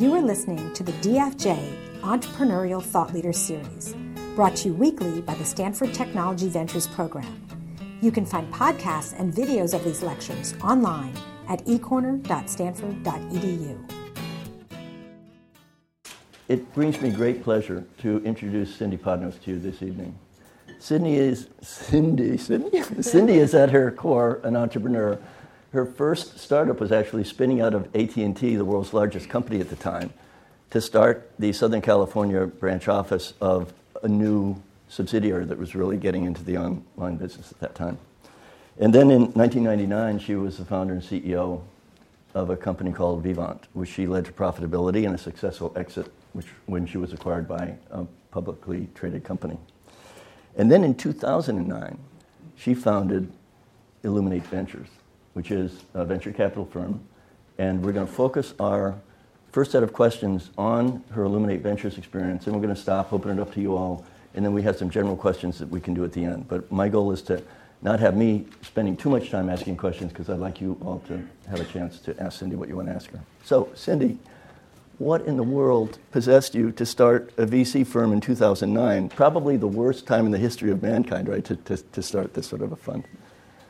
You are listening to the DFJ Entrepreneurial Thought Leader Series, brought to you weekly by the Stanford Technology Ventures Program. You can find podcasts and videos of these lectures online at ecorner.stanford.edu. It brings me great pleasure to introduce Cindy Padnos to you this evening. Cindy is Cindy, Cindy, Cindy is at her core an entrepreneur. Her first startup was actually spinning out of AT&T, the world's largest company at the time, to start the Southern California branch office of a new subsidiary that was really getting into the online business at that time. And then in 1999, she was the founder and CEO of a company called Vivant, which she led to profitability and a successful exit which, when she was acquired by a publicly traded company. And then in 2009, she founded Illuminate Ventures, which is a venture capital firm. And we're going to focus our first set of questions on her Illuminate Ventures experience, and we're going to stop, open it up to you all, and then we have some general questions that we can do at the end. But my goal is to not have me spending too much time asking questions because I'd like you all to have a chance to ask Cindy what you want to ask her. So, Cindy, what in the world possessed you to start a VC firm in 2009? Probably the worst time in the history of mankind, right, to, to, to start this sort of a fund.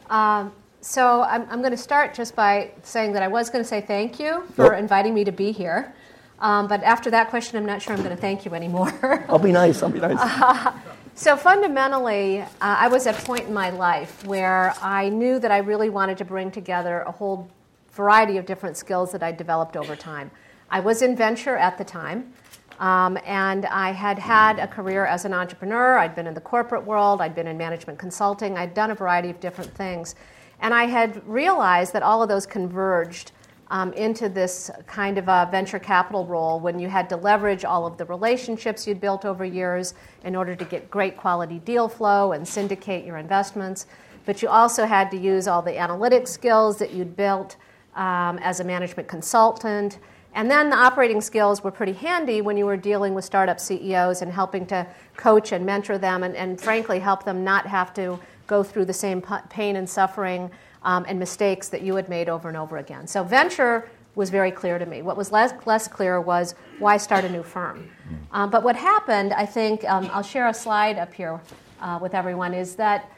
Um, so I'm, I'm going to start just by saying that I was going to say thank you for inviting me to be here. Um, but after that question, I'm not sure I'm going to thank you anymore. I'll be nice. I'll be nice. Uh, so fundamentally, uh, I was at a point in my life where I knew that I really wanted to bring together a whole variety of different skills that I developed over time. I was in venture at the time. Um, and I had had a career as an entrepreneur. I'd been in the corporate world, I'd been in management consulting, I'd done a variety of different things. And I had realized that all of those converged um, into this kind of a venture capital role when you had to leverage all of the relationships you'd built over years in order to get great quality deal flow and syndicate your investments. But you also had to use all the analytic skills that you'd built um, as a management consultant and then the operating skills were pretty handy when you were dealing with startup CEOs and helping to coach and mentor them and, and frankly help them not have to go through the same pain and suffering um, and mistakes that you had made over and over again. So venture was very clear to me. What was less, less clear was why start a new firm. Um, but what happened, I think, um, I'll share a slide up here uh, with everyone, is that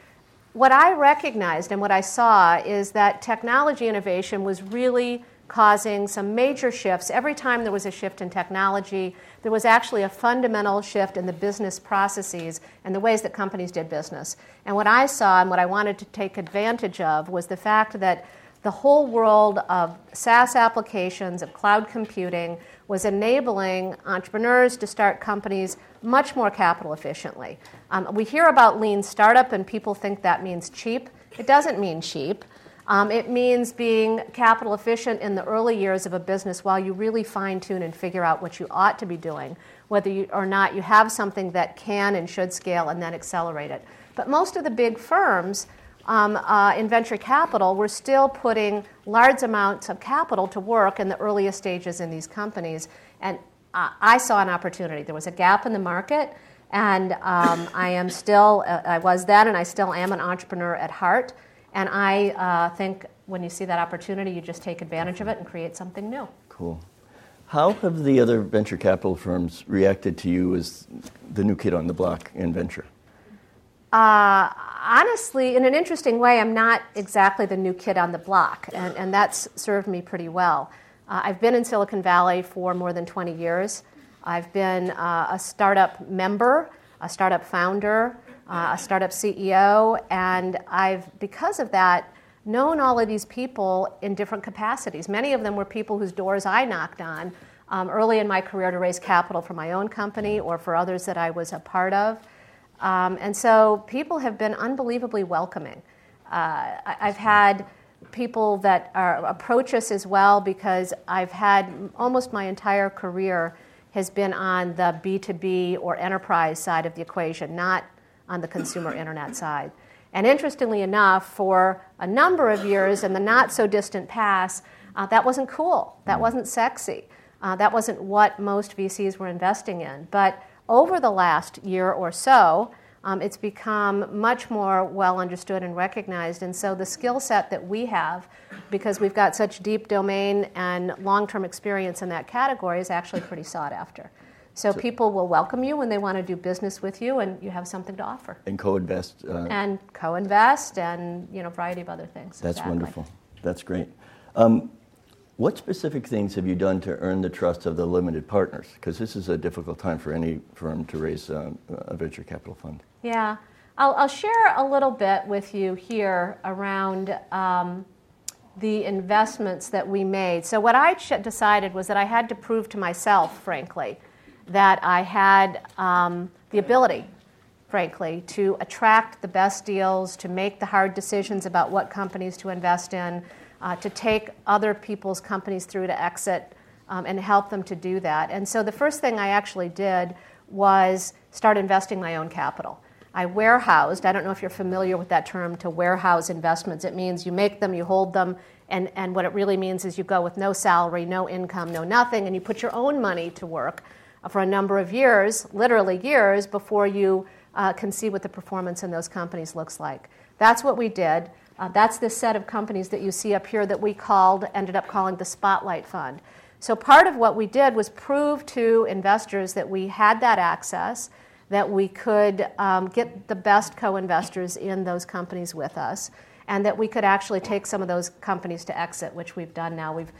what I recognized and what I saw is that technology innovation was really causing some major shifts. Every time there was a shift in technology, there was actually a fundamental shift in the business processes and the ways that companies did business. And what I saw and what I wanted to take advantage of was the fact that the whole world of SaaS applications, of cloud computing, was enabling entrepreneurs to start companies much more capital efficiently. Um, we hear about lean startup, and people think that means cheap. It doesn't mean cheap. Um, it means being capital efficient in the early years of a business while you really fine tune and figure out what you ought to be doing, whether you, or not you have something that can and should scale and then accelerate it. But most of the big firms um, uh, in venture capital were still putting large amounts of capital to work in the earliest stages in these companies. And uh, I saw an opportunity. There was a gap in the market. And um, I am still, uh, I was then, and I still am an entrepreneur at heart. And I uh, think when you see that opportunity, you just take advantage of it and create something new. Cool. How have the other venture capital firms reacted to you as the new kid on the block in venture? Uh, honestly, in an interesting way, I'm not exactly the new kid on the block, and, and that's served me pretty well. Uh, I've been in Silicon Valley for more than 20 years. I've been uh, a startup member, a startup founder, uh, a startup CEO, and I've, because of that, known all of these people in different capacities. Many of them were people whose doors I knocked on um, early in my career to raise capital for my own company or for others that I was a part of. Um, and so people have been unbelievably welcoming. Uh, I, have had people that are, approach us as well because I've had almost my entire career has been on the B2B or enterprise side of the equation, not on the consumer internet side. And interestingly enough, for a number of years in the not so distant past, uh, that wasn't cool. That wasn't sexy. Uh, that wasn't what most VCs were investing in. But over the last year or so, um, it's become much more well understood and recognized. And so the skill set that we have, because we've got such deep domain and long term experience in that category, is actually pretty sought after. So, so, people will welcome you when they want to do business with you, and you have something to offer. And co-invest. Uh, and co-invest, and you know, a variety of other things. That's exactly. wonderful. That's great. Um, what specific things have you done to earn the trust of the limited partners? Because this is a difficult time for any firm to raise uh, a venture capital fund. Yeah, I'll, I'll, share a little bit with you here around um, the investments that we made. So, what I decided was that I had to prove to myself, frankly, that I had um, the ability, frankly, to attract the best deals, to make the hard decisions about what companies to invest in, uh, to take other people's companies through to exit, um, and help them to do that. And so the first thing I actually did was start investing my own capital. I warehoused, I don't know if you're familiar with that term, to warehouse investments. It means you make them, you hold them, and, and what it really means is you go with no salary, no income, no nothing, and you put your own money to work for a number of years, literally years, before you uh, can see what the performance in those companies looks like. That's what we did. Uh, that's this set of companies that you see up here that we called, ended up calling the Spotlight Fund. So part of what we did was prove to investors that we had that access, that we could um, get the best co-investors in those companies with us, and that we could actually take some of those companies to exit, which we've done now. We've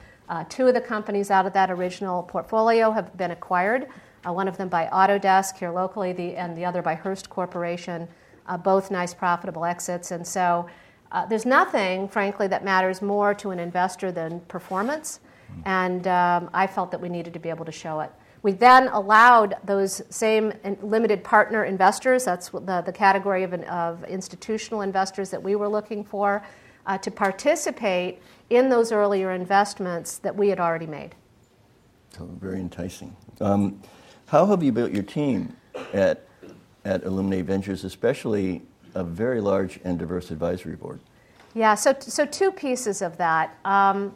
two of the companies out of that original portfolio have been acquired, uh, one of them by Autodesk here locally, and the other by Hearst Corporation, uh, both nice profitable exits. And so uh, there's nothing, frankly, that matters more to an investor than performance. And um, I felt that we needed to be able to show it. We then allowed those same limited partner investors, that's the, category of, institutional investors that we were looking for, uh, to participate in those earlier investments that we had already made. So very enticing. Um, how have you built your team at, at Illuminate Ventures, especially a very large and diverse advisory board? Yeah, so, so two pieces of that. Um,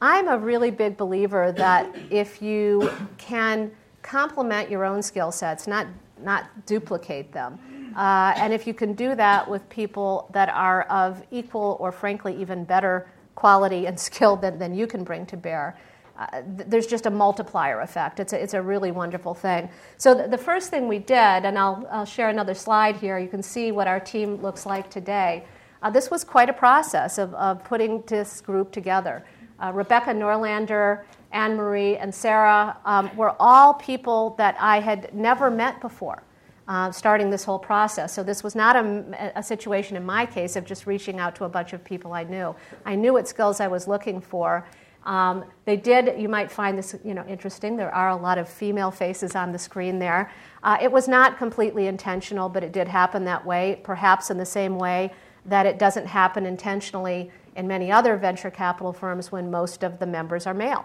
I'm a really big believer that if you can complement your own skill sets, not, not duplicate them, uh, and if you can do that with people that are of equal or frankly even better quality and skill than, than you can bring to bear, uh, th- there's just a multiplier effect. It's a, it's a really wonderful thing. So, th- the first thing we did, and I'll, I'll share another slide here, you can see what our team looks like today. Uh, this was quite a process of, of putting this group together. Uh, Rebecca Norlander, Anne Marie, and Sarah um, were all people that I had never met before uh, starting this whole process. So this was not a, a, situation in my case of just reaching out to a bunch of people I knew. I knew what skills I was looking for. Um, they did. You might find this, you know, interesting. There are a lot of female faces on the screen there. Uh, it was not completely intentional, but it did happen that way. Perhaps in the same way that it doesn't happen intentionally in many other venture capital firms when most of the members are male.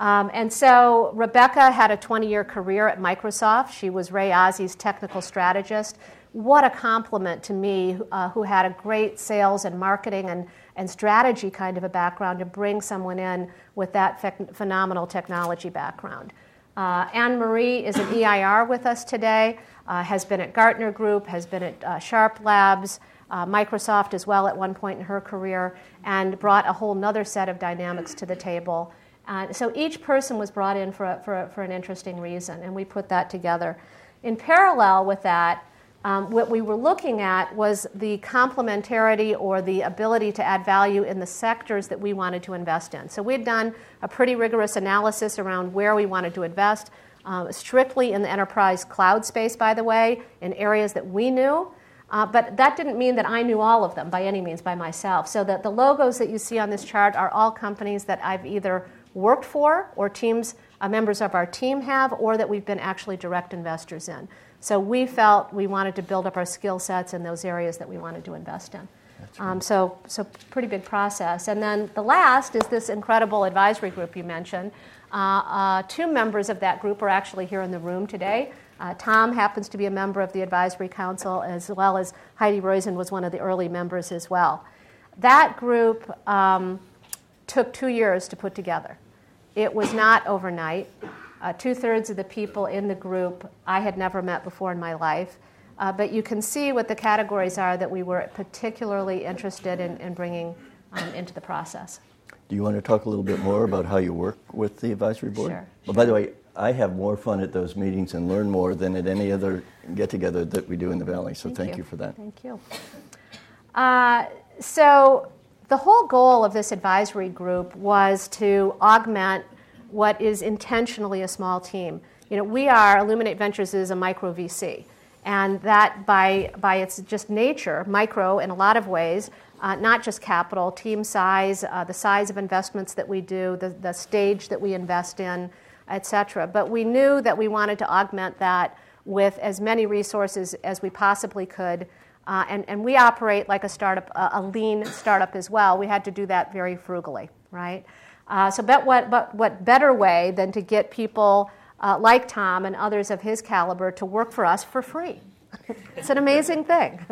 Um, and so Rebecca had a 20 year career at Microsoft. She was Ray Ozzie's technical strategist. What a compliment to me, uh, who had a great sales and marketing and, and strategy kind of a background, to bring someone in with that phenomenal technology background. Uh, Anne Marie is an EIR with us today, uh, has been at Gartner Group, has been at uh, Sharp Labs, uh, Microsoft as well at one point in her career, and brought a whole other set of dynamics to the table. Uh, so each person was brought in for, a, for, a, for an interesting reason, and we put that together. In parallel with that, um, what we were looking at was the complementarity or the ability to add value in the sectors that we wanted to invest in. So we'd done a pretty rigorous analysis around where we wanted to invest, um, strictly in the enterprise cloud space, by the way, in areas that we knew. Uh, but that didn't mean that I knew all of them by any means by myself. So that the logos that you see on this chart are all companies that I've either worked for or teams uh, members of our team have or that we've been actually direct investors in. So we felt we wanted to build up our skill sets in those areas that we wanted to invest in. Um, so, so pretty big process. And then the last is this incredible advisory group you mentioned. Uh, uh, two members of that group are actually here in the room today. Uh, Tom happens to be a member of the advisory council, as well as Heidi Roizen was one of the early members as well. That group um, took two years to put together. It was not overnight. Uh, Two thirds of the people in the group I had never met before in my life. Uh, but you can see what the categories are that we were particularly interested in, in bringing um, into the process. Do you want to talk a little bit more about how you work with the advisory board? Sure. Well, by the way, I have more fun at those meetings and learn more than at any other get together that we do in the Valley. So thank, thank you. you. for that. Thank you. Uh, so, the whole goal of this advisory group was to augment what is intentionally a small team. You know, we are, Illuminate Ventures is a micro VC. And that, by, by its just nature, micro in a lot of ways, uh, not just capital, team size, uh, the size of investments that we do, the, the stage that we invest in, et cetera. But we knew that we wanted to augment that with as many resources as we possibly could. Uh, and, and we operate like a startup, a lean startup as well. We had to do that very frugally, right? Uh, so, but what, but what better way than to get people uh, like Tom and others of his caliber to work for us for free? it's an amazing thing.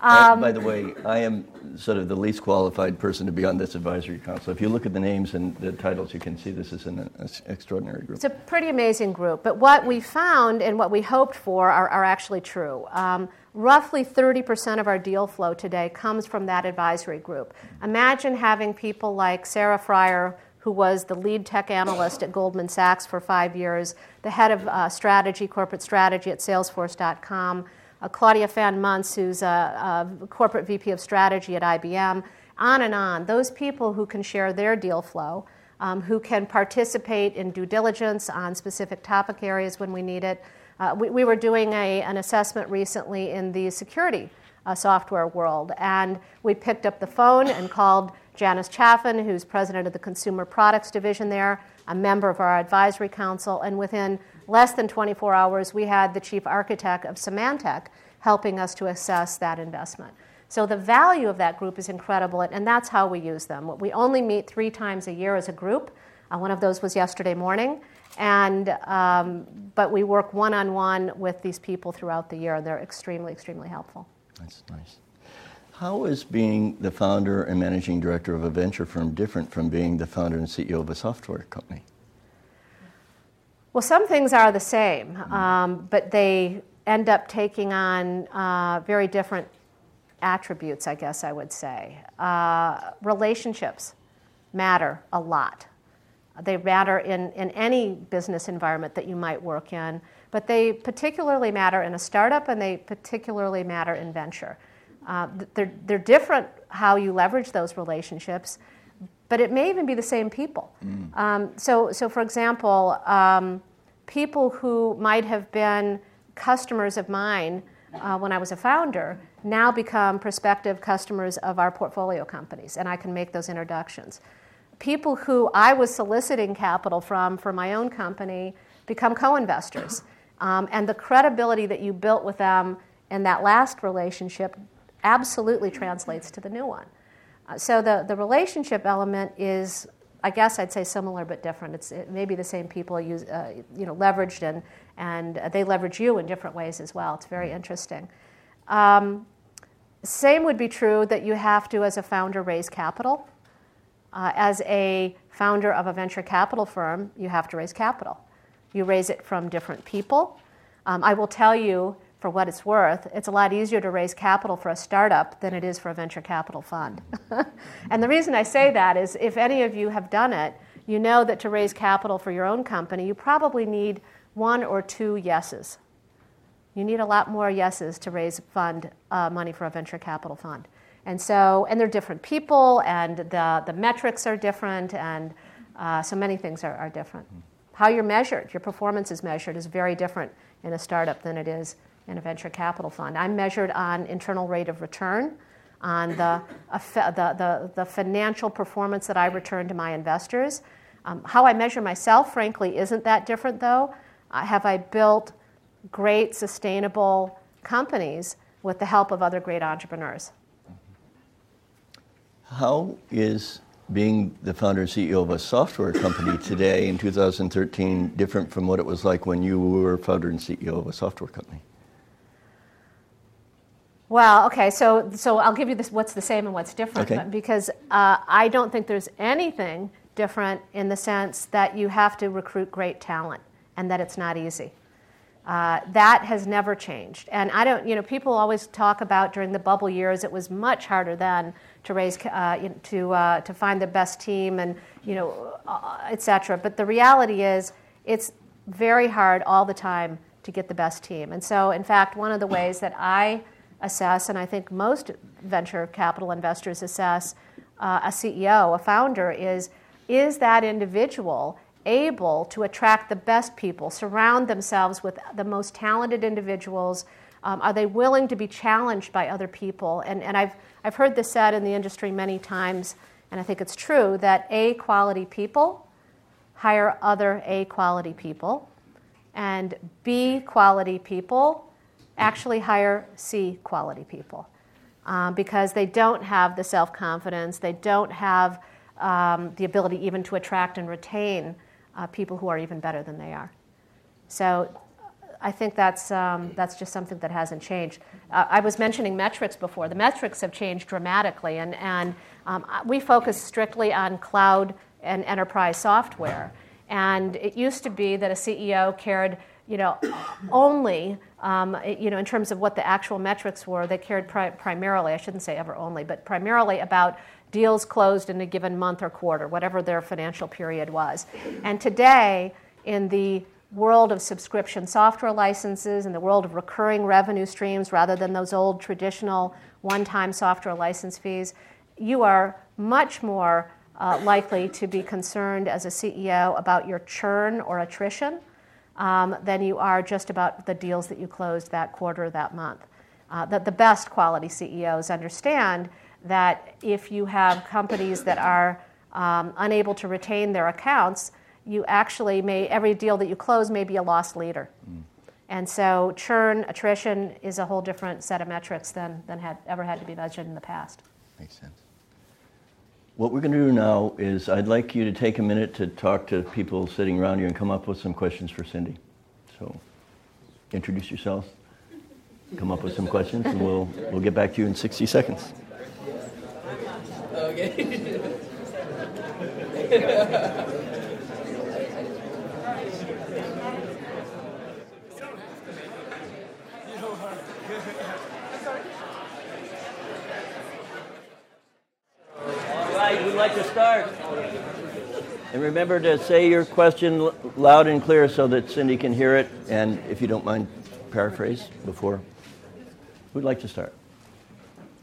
Um, by the way, I am sort of the least qualified person to be on this advisory council. If you look at the names and the titles, you can see this is an extraordinary group. It's a pretty amazing group. But what we found and what we hoped for are, are actually true. Um, roughly 30% of our deal flow today comes from that advisory group. Imagine having people like Sarah Friar, who was the lead tech analyst at Goldman Sachs for five years, the head of uh, strategy, corporate strategy at Salesforce.com uh, Claudia Fan Munce, who's a, a, corporate VP of strategy at IBM, on and on. Those people who can share their deal flow, um, who can participate in due diligence on specific topic areas when we need it. Uh, we, we, were doing a, an assessment recently in the security uh, software world, and we picked up the phone and called Janice Chaffin, who's president of the Consumer Products Division there, a member of our advisory council, and within less than 24 hours, we had the chief architect of Symantec helping us to assess that investment. So the value of that group is incredible, and that's how we use them. We only meet three times a year as a group. Uh, one of those was yesterday morning, and um, but we work one on one with these people throughout the year, and they're extremely, extremely helpful. That's nice. How is being the founder and managing director of a venture firm different from being the founder and CEO of a software company? Well, some things are the same, um, but they end up taking on uh, very different attributes, I guess I would say. Uh, relationships matter a lot. They matter in, in any business environment that you might work in, but they particularly matter in a startup and they particularly matter in venture. Uh, they're, they're different how you leverage those relationships, but it may even be the same people. Mm. Um, so, so, for example, um, people who might have been customers of mine uh, when I was a founder now become prospective customers of our portfolio companies, and I can make those introductions. People who I was soliciting capital from for my own company become co investors. Um, and the credibility that you built with them in that last relationship absolutely translates to the new one. Uh, so the, the relationship element is I guess I'd say similar but different. It's it maybe the same people use, uh, you know, leveraged and and they leverage you in different ways as well. It's very interesting. Um, same would be true that you have to, as a founder, raise capital. Uh, as a founder of a venture capital firm, you have to raise capital. You raise it from different people. Um, I will tell you for what it's worth, it's a lot easier to raise capital for a startup than it is for a venture capital fund. and the reason I say that is if any of you have done it, you know that to raise capital for your own company, you probably need one or two yeses. You need a lot more yeses to raise fund uh, money for a venture capital fund. And so, and they're different people, and the, the metrics are different, and uh, so many things are, are different. How you're measured, your performance is measured, is very different in a startup than it is in a venture capital fund. I'm measured on internal rate of return, on the, the, the, the financial performance that I return to my investors. Um, how I measure myself, frankly, isn't that different though. Uh, have I built great, sustainable companies with the help of other great entrepreneurs? How is being the founder and CEO of a software company today in 2013 different from what it was like when you were founder and CEO of a software company? Well, okay, so so I'll give you this what's the same and what's different okay. because uh, I don't think there's anything different in the sense that you have to recruit great talent and that it's not easy. Uh, that has never changed. And I don't, you know, people always talk about during the bubble years, it was much harder then to raise, uh, to, uh, to find the best team and, you know, uh, et cetera. But the reality is, it's very hard all the time to get the best team. And so, in fact, one of the ways that I assess, and I think most venture capital investors assess uh, a CEO, a founder, is is that individual able to attract the best people, surround themselves with the most talented individuals? Um, are they willing to be challenged by other people? And, and I've, I've heard this said in the industry many times, and I think it's true, that A quality people hire other A quality people, and B quality people actually hire C quality people um, because they don't have the self confidence, they don't have um, the ability even to attract and retain uh, people who are even better than they are. So I think that's, um, that's just something that hasn't changed. Uh, I was mentioning metrics before. The metrics have changed dramatically, and, and um, we focus strictly on cloud and enterprise software. And it used to be that a CEO cared, you know, only, um, you know, in terms of what the actual metrics were. They cared pri- primarily, I shouldn't say ever only, but primarily about deals closed in a given month or quarter, whatever their financial period was. And today, in the world of subscription software licenses, in the world of recurring revenue streams rather than those old traditional one time software license fees, you are much more uh, likely to be concerned as a CEO about your churn or attrition um, than you are just about the deals that you closed that quarter or that month. Uh, that the best quality CEOs understand that if you have companies that are um, unable to retain their accounts, you actually may, every deal that you close may be a lost leader. Mm. And so churn, attrition is a whole different set of metrics than, than had ever had to be measured in the past. Makes sense. What we're going to do now is I'd like you to take a minute to talk to people sitting around you and come up with some questions for Cindy. So introduce yourselves, come up with some questions, and we'll, we'll get back to you in 60 seconds. Okay. All right, We'd like to start. And remember to say your question loud and clear so that Cindy can hear it. And if you don't mind, paraphrase before. Who'd like to start?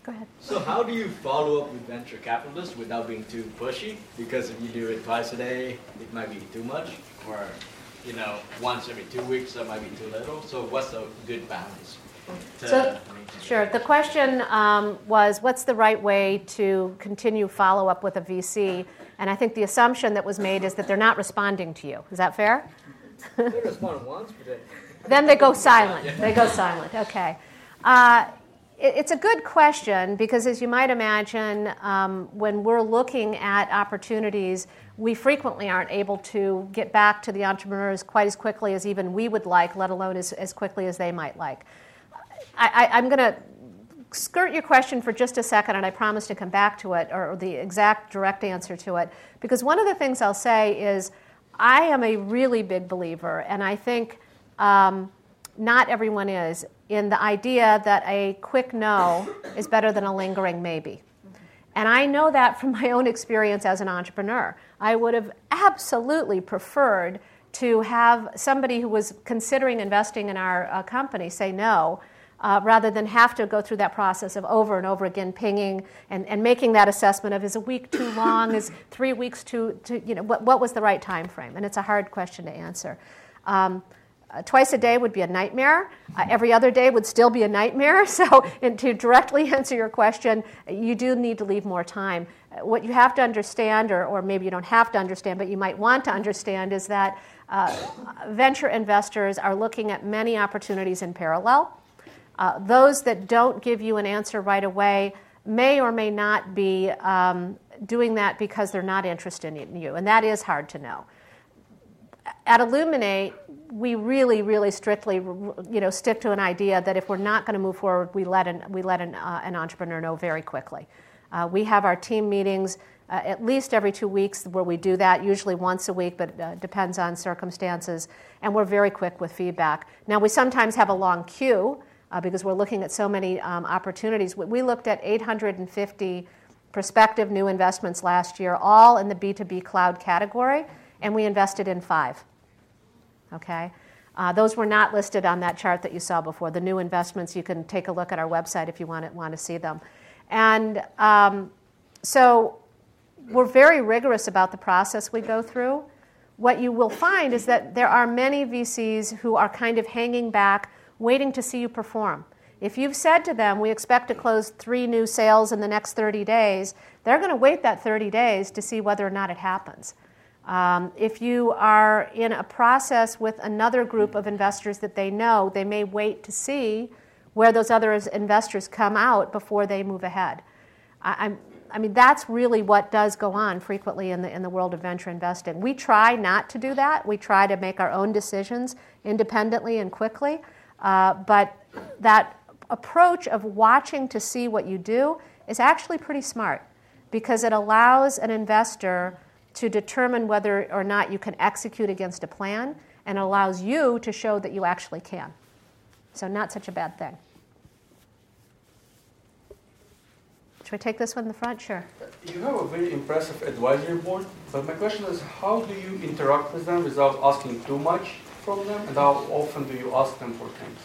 Go ahead. So how do you follow up with venture capitalists without being too pushy? Because if you do it twice a day, it might be too much, or you know, once every two weeks, that might be too little. So what's a good balance? So, sure. The question um, was, what's the right way to continue follow up with a VC? And I think the assumption that was made is that they're not responding to you. Is that fair? they respond once, but then. then they go silent. They go silent. Okay. Uh, it's a good question because, as you might imagine, um, when we're looking at opportunities, we frequently aren't able to get back to the entrepreneurs quite as quickly as even we would like, let alone as, as quickly as they might like. I, am going to skirt your question for just a second, and I promise to come back to it, or the exact direct answer to it, because one of the things I'll say is I am a really big believer, and I think um, not everyone is, in the idea that a quick no is better than a lingering maybe. And I know that from my own experience as an entrepreneur. I would have absolutely preferred to have somebody who was considering investing in our uh, company say no. Uh, rather than have to go through that process of over and over again pinging and, and making that assessment of is a week too long, is three weeks too, too you know, what, what was the right time frame? And it's a hard question to answer. Um, uh, twice a day would be a nightmare. Uh, every other day would still be a nightmare. So, to directly answer your question, you do need to leave more time. Uh, what you have to understand, or, or maybe you don't have to understand, but you might want to understand, is that uh, venture investors are looking at many opportunities in parallel. Uh, those that don't give you an answer right away may or may not be um, doing that because they're not interested in you, and that is hard to know at Illuminate, we really, really strictly, you know, stick to an idea that if we're not going to move forward, we let an, we let an, uh, an entrepreneur know very quickly. Uh, we have our team meetings uh, at least every two weeks where we do that, usually once a week, but uh, depends on circumstances. And we're very quick with feedback. Now, we sometimes have a long queue uh, because we're looking at so many um, opportunities. We looked at 850 prospective new investments last year, all in the B2B cloud category, and we invested in five. Okay? Uh, those were not listed on that chart that you saw before. The new investments, you can take a look at our website if you want to, want to see them. And um, so we're very rigorous about the process we go through. What you will find is that there are many VCs who are kind of hanging back, waiting to see you perform. If you've said to them, we expect to close three new sales in the next 30 days, they're going to wait that 30 days to see whether or not it happens. Um, if you are in a process with another group of investors that they know, they may wait to see where those other investors come out before they move ahead. I, I mean, that's really what does go on frequently in the, in the world of venture investing. We try not to do that. We try to make our own decisions independently and quickly. Uh, but that approach of watching to see what you do is actually pretty smart because it allows an investor to determine whether or not you can execute against a plan and allows you to show that you actually can. So, not such a bad thing. Should we take this one in the front? Sure. You have a very impressive advisory board, but my question is how do you interact with them without asking too much from them, and how often do you ask them for things?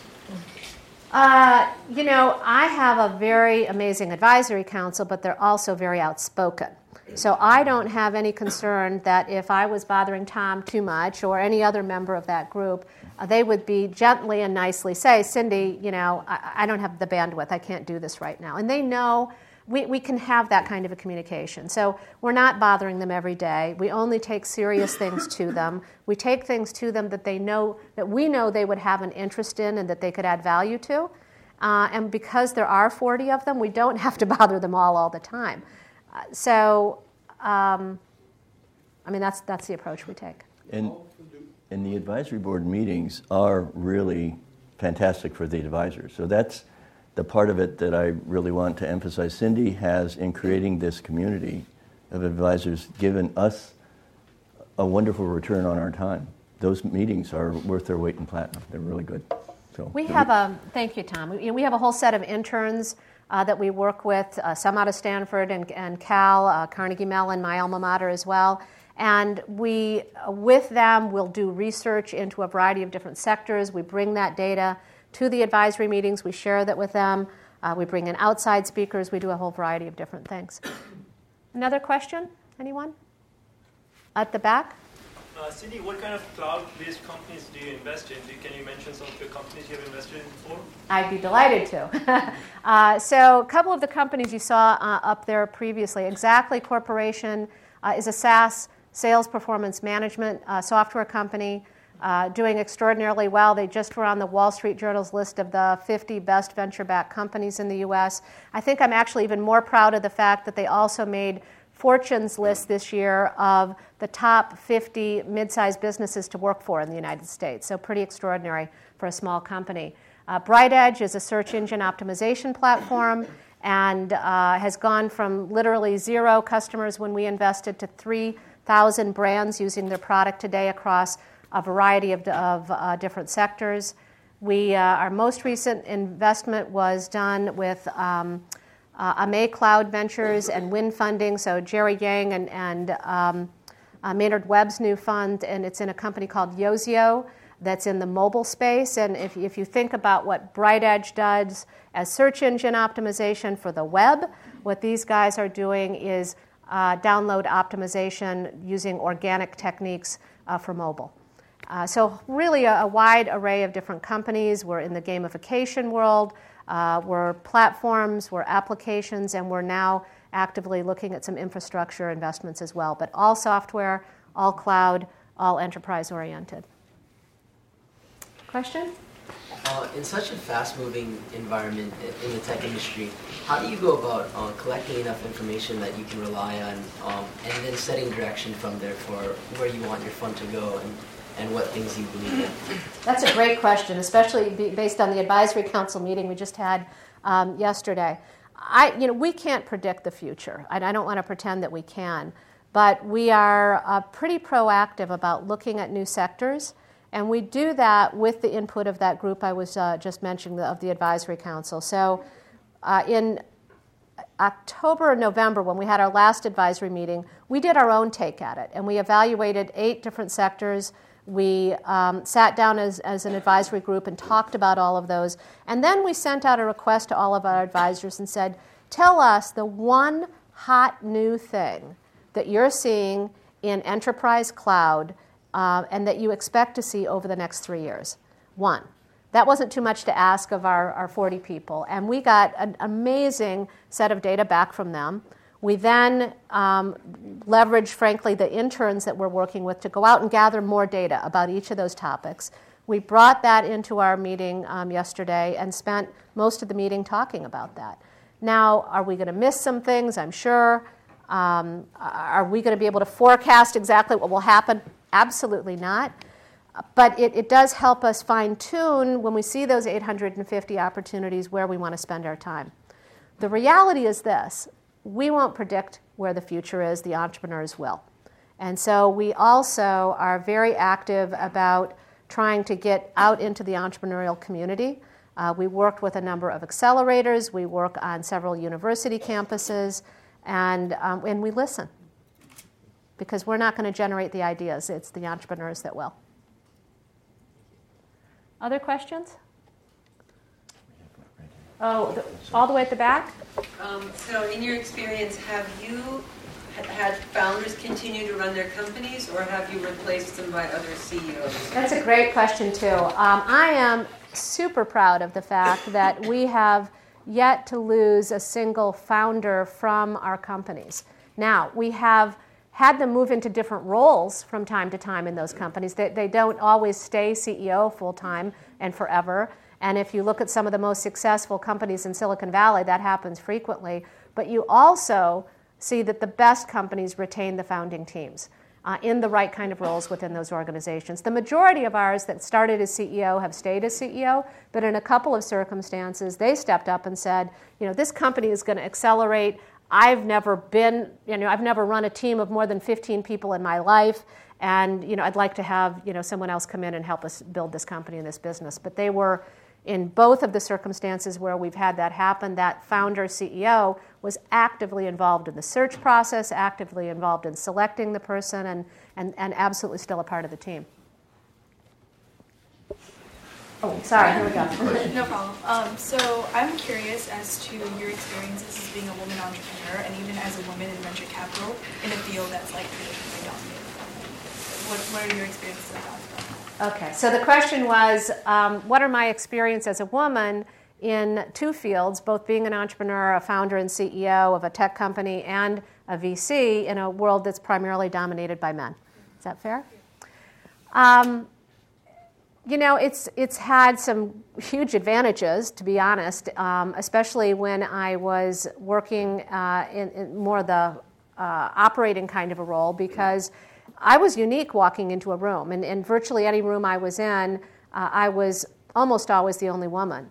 Uh, you know, I have a very amazing advisory council, but they're also very outspoken. So I don't have any concern that if I was bothering Tom too much or any other member of that group, uh, they would be gently and nicely say, Cindy, you know, I, I, don't have the bandwidth. I can't do this right now. And they know we, we can have that kind of a communication. So we're not bothering them every day. We only take serious things to them. We take things to them that they know, that we know they would have an interest in and that they could add value to. Uh, and because there are 40 of them, we don't have to bother them all all the time so, um, I mean, that's, that's the approach we take. And, and the advisory board meetings are really fantastic for the advisors. So that's the part of it that I really want to emphasize. Cindy has, in creating this community of advisors, given us a wonderful return on our time. Those meetings are worth their weight in platinum. They're really good. So we have a thank you, Tom. We, we have a whole set of interns uh, that we work with, uh, some out of Stanford and, and Cal, uh, Carnegie Mellon, my alma mater as well. And we, uh, with them, will do research into a variety of different sectors. We bring that data to the advisory meetings, we share that with them. Uh, we bring in outside speakers, we do a whole variety of different things. Another question? Anyone? At the back? Uh, Cindy, what kind of cloud-based companies do you invest in? Can you mention some of the companies you have invested in before? I'd be delighted to. uh, so, a couple of the companies you saw uh, up there previously, Xactly Corporation uh, is a SaaS sales performance management uh, software company. Doing extraordinarily well. They just were on the Wall Street Journal's list of the 50 best venture backed companies in the US. I think I'm actually even more proud of the fact that they also made Fortune's list this year of the top 50 mid sized businesses to work for in the United States. So, pretty extraordinary for a small company. Uh, BrightEdge is a search engine optimization platform and uh, has gone from literally zero customers when we invested to 3,000 brands using their product today across a variety of, of uh, different sectors. We, uh, our most recent investment was done with um, uh, Cloud Ventures and Wind Funding. So Jerry Yang and, and um, uh, Maynard Webb's new fund, and it's in a company called Yozio that's in the mobile space. And if, if you think about what BrightEdge does as search engine optimization for the web, what these guys are doing is uh, download optimization using organic techniques uh, for mobile. Uh, so, really, a, a, wide array of different companies. We're in the gamification world. Uh, we're platforms, we're applications, and we're now actively looking at some infrastructure investments as well. But all software, all cloud, all enterprise oriented. Question? Uh, in such a fast-moving environment in the tech industry, how do you go about uh, collecting enough information that you can rely on, um, and then setting direction from there for where you want your fund to go and and what things you believe in? That's a great question, especially based on the advisory council meeting we just had um, yesterday. I, you know, we can't predict the future, and I don't want to pretend that we can, but we are uh, pretty proactive about looking at new sectors, and we do that with the input of that group I was uh, just mentioning of the advisory council. So, uh, in October or November, when we had our last advisory meeting, we did our own take at it, and we evaluated eight different sectors. We um, sat down as, as an advisory group and talked about all of those. And then we sent out a request to all of our advisors and said, Tell us the one hot new thing that you're seeing in enterprise cloud uh, and that you expect to see over the next three years. One. That wasn't too much to ask of our, our 40 people. And we got an amazing set of data back from them. We then um, leveraged, frankly, the interns that we're working with to go out and gather more data about each of those topics. We brought that into our meeting um, yesterday and spent most of the meeting talking about that. Now, are we going to miss some things? I'm sure. Um, are we going to be able to forecast exactly what will happen? Absolutely not. But it, it does help us fine tune when we see those 850 opportunities where we want to spend our time. The reality is this we won't predict where the future is, the entrepreneurs will. And so we also are very active about trying to get out into the entrepreneurial community. Uh, we worked with a number of accelerators, we work on several university campuses, and, um, and we listen. Because we're not going to generate the ideas, it's the entrepreneurs that will. Other questions? Oh, the, all the way at the back? Um, so, in your experience, have you had founders continue to run their companies, or have you replaced them by other CEOs? That's a great question, too. Um, I am super proud of the fact that we have yet to lose a single founder from our companies. Now, we have had them move into different roles from time to time in those companies. They, they don't always stay CEO full time and forever. And if you look at some of the most successful companies in Silicon Valley, that happens frequently. But you also see that the best companies retain the founding teams uh, in the right kind of roles within those organizations. The majority of ours that started as CEO have stayed as CEO, but in a couple of circumstances, they stepped up and said, you know, this company is going to accelerate. I've never been, you know, I've never run a team of more than 15 people in my life and you know i'd like to have you know someone else come in and help us build this company and this business but they were in both of the circumstances where we've had that happen that founder ceo was actively involved in the search process actively involved in selecting the person and, and, and absolutely still a part of the team Oh, sorry, here we go. no problem. Um, so I'm curious as to your experiences as being a woman entrepreneur and even as a woman in venture capital in a field that's like traditionally dominated what, what are your experiences about Okay, so the question was um, what are my experiences as a woman in two fields, both being an entrepreneur, a founder and CEO of a tech company, and a VC in a world that's primarily dominated by men? Is that fair? Um, you know, it's, it's had some huge advantages, to be honest, um, especially when I was working uh, in, in, more the uh, operating kind of a role, because I was unique walking into a room, and in virtually any room I was in, uh, I was almost always the only woman.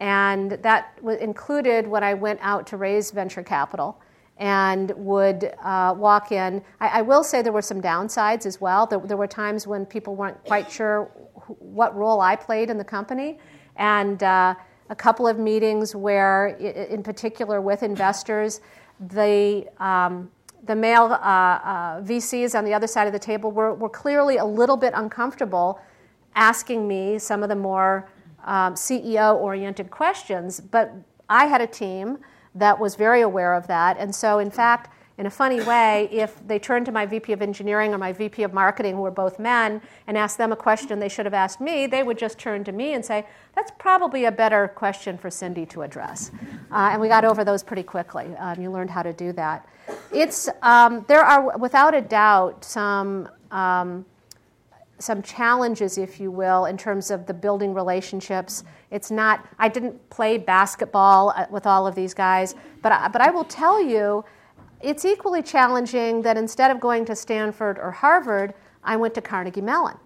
And that w- included when I went out to raise venture capital and would uh, walk in. I, I, will say there were some downsides as well. There, there, were times when people weren't quite sure wh- what role I played in the company. And uh, a couple of meetings where, in particular with investors, the um, the male uh, uh, VCs on the other side of the table were, were clearly a little bit uncomfortable asking me some of the more um, CEO oriented questions. But I had a team that was very aware of that. And so, in fact, in a funny way, if they turned to my VP of engineering or my VP of marketing, who were both men, and asked them a question they should have asked me, they would just turn to me and say, That's probably a better question for Cindy to address. Uh, and we got over those pretty quickly. Um, you learned how to do that. It's, um, there are, without a doubt, some. Um, some challenges, if you will, in terms of the building relationships. It's not, I didn't play basketball uh, with all of these guys, but I, but I will tell you it's equally challenging that instead of going to Stanford or Harvard, I went to Carnegie Mellon.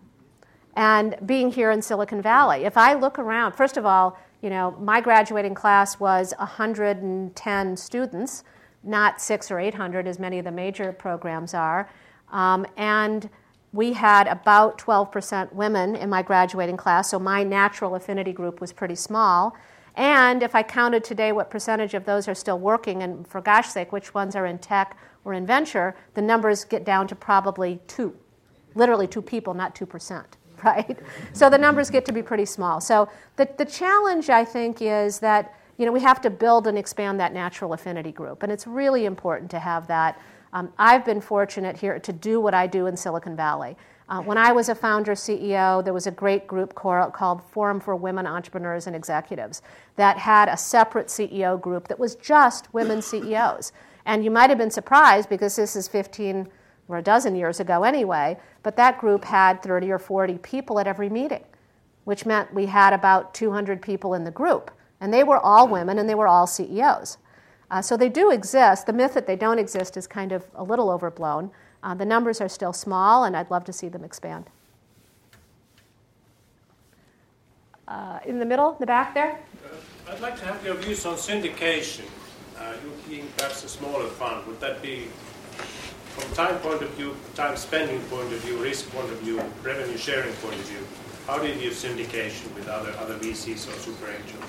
And being here in Silicon Valley, if I look around, first of all, you know, my graduating class was 110 students, not six or 800 as many of the major programs are. Um, and we had about 12% women in my graduating class, so my natural affinity group was pretty small. And if I counted today what percentage of those are still working, and for gosh sake, which ones are in tech or in venture, the numbers get down to probably two. Literally two people, not 2%, right? So the numbers get to be pretty small. So the, the challenge, I think, is that you know, we have to build and expand that natural affinity group. And it's really important to have that. Um, I've been fortunate here to do what I do in Silicon Valley. Uh, when I was a founder CEO, there was a great group called Forum for Women Entrepreneurs and Executives that had a separate CEO group that was just women CEOs. And you might have been surprised because this is 15 or a dozen years ago anyway, but that group had 30 or 40 people at every meeting, which meant we had about 200 people in the group. And they were all women and they were all CEOs. Uh, so they do exist. The myth that they don't exist is kind of a little overblown. Uh, the numbers are still small, and I'd love to see them expand. Uh, in the middle, in the back there? Uh, I'd like to have your views on syndication. Uh, you being perhaps a smaller fund, would that be, from time point of view, time spending point of view, risk point of view, revenue sharing point of view, how do you view syndication with other, other VCs or super angels?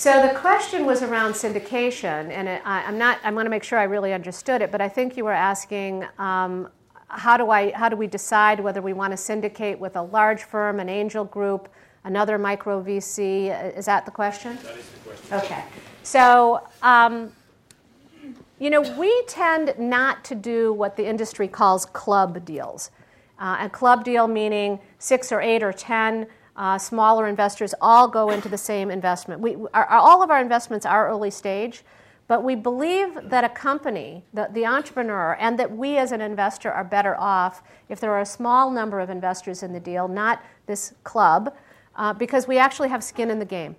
So the question was around syndication, and it, I, am not. I want to make sure I really understood it, but I think you were asking. Um, how do I? How do we decide whether we want to syndicate with a large firm, an angel group, another micro VC? Is that the question? That is the question. Okay. So, um, you know, we tend not to do what the industry calls club deals. Uh, a club deal meaning six or eight or ten uh, smaller investors all go into the same investment. We, our, all of our investments are early stage, but we believe that a company, the, the entrepreneur, and that we as an investor are better off if there are a small number of investors in the deal, not this club, uh, because we actually have skin in the game.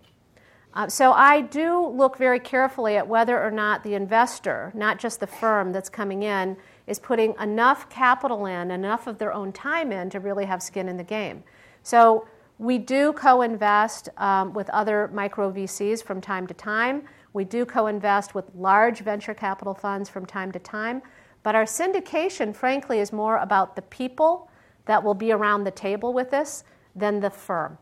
Uh, so I do look very carefully at whether or not the investor, not just the firm that's coming in, is putting enough capital in, enough of their own time in to really have skin in the game. So we do co invest um, with other micro VCs from time to time. We do co invest with large venture capital funds from time to time. But our syndication, frankly, is more about the people that will be around the table with us than the firm.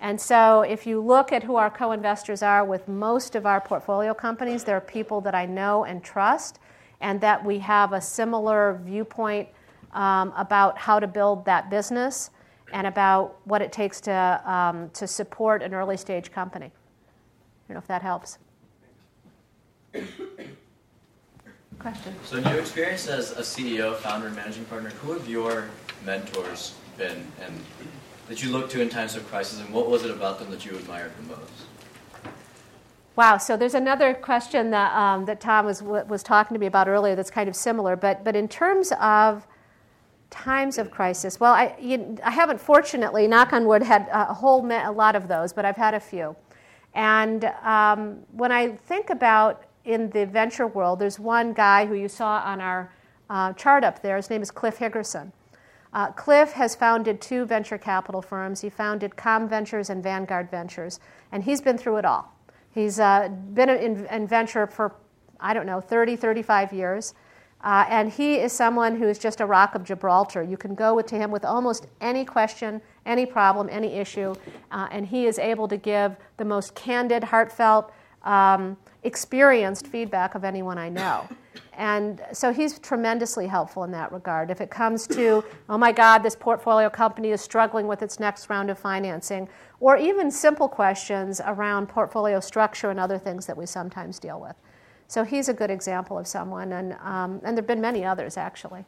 And so, if you look at who our co investors are with most of our portfolio companies, they're people that I know and trust, and that we have a similar viewpoint um, about how to build that business and about what it takes to, um, to support an early stage company. I don't know if that helps. Question. So, in your experience as a CEO, founder, and managing partner, who have your mentors been and that you look to in times of crisis, and what was it about them that you admired the most? Wow, so there's another question that, um, that Tom was, was talking to me about earlier that's kind of similar, but, but in terms of times of crisis? Well, I, you, I haven't, fortunately, knock on wood, had a whole a lot of those, but I've had a few. And um, when I think about in the venture world, there's one guy who you saw on our uh, chart up there. His name is Cliff Higgerson. Uh, Cliff has founded two venture capital firms. He founded Com Ventures and Vanguard Ventures, and he's been through it all. He's uh, been in, in venture for, I don't know, 30, 35 years. Uh, and he is someone who is just a rock of Gibraltar. You can go to him with almost any question, any problem, any issue, uh, and he is able to give the most candid, heartfelt, um, experienced feedback of anyone I know. And so he's tremendously helpful in that regard. If it comes to, oh my God, this portfolio company is struggling with its next round of financing, or even simple questions around portfolio structure and other things that we sometimes deal with. So he's a good example of someone, and, um, and there have been many others actually.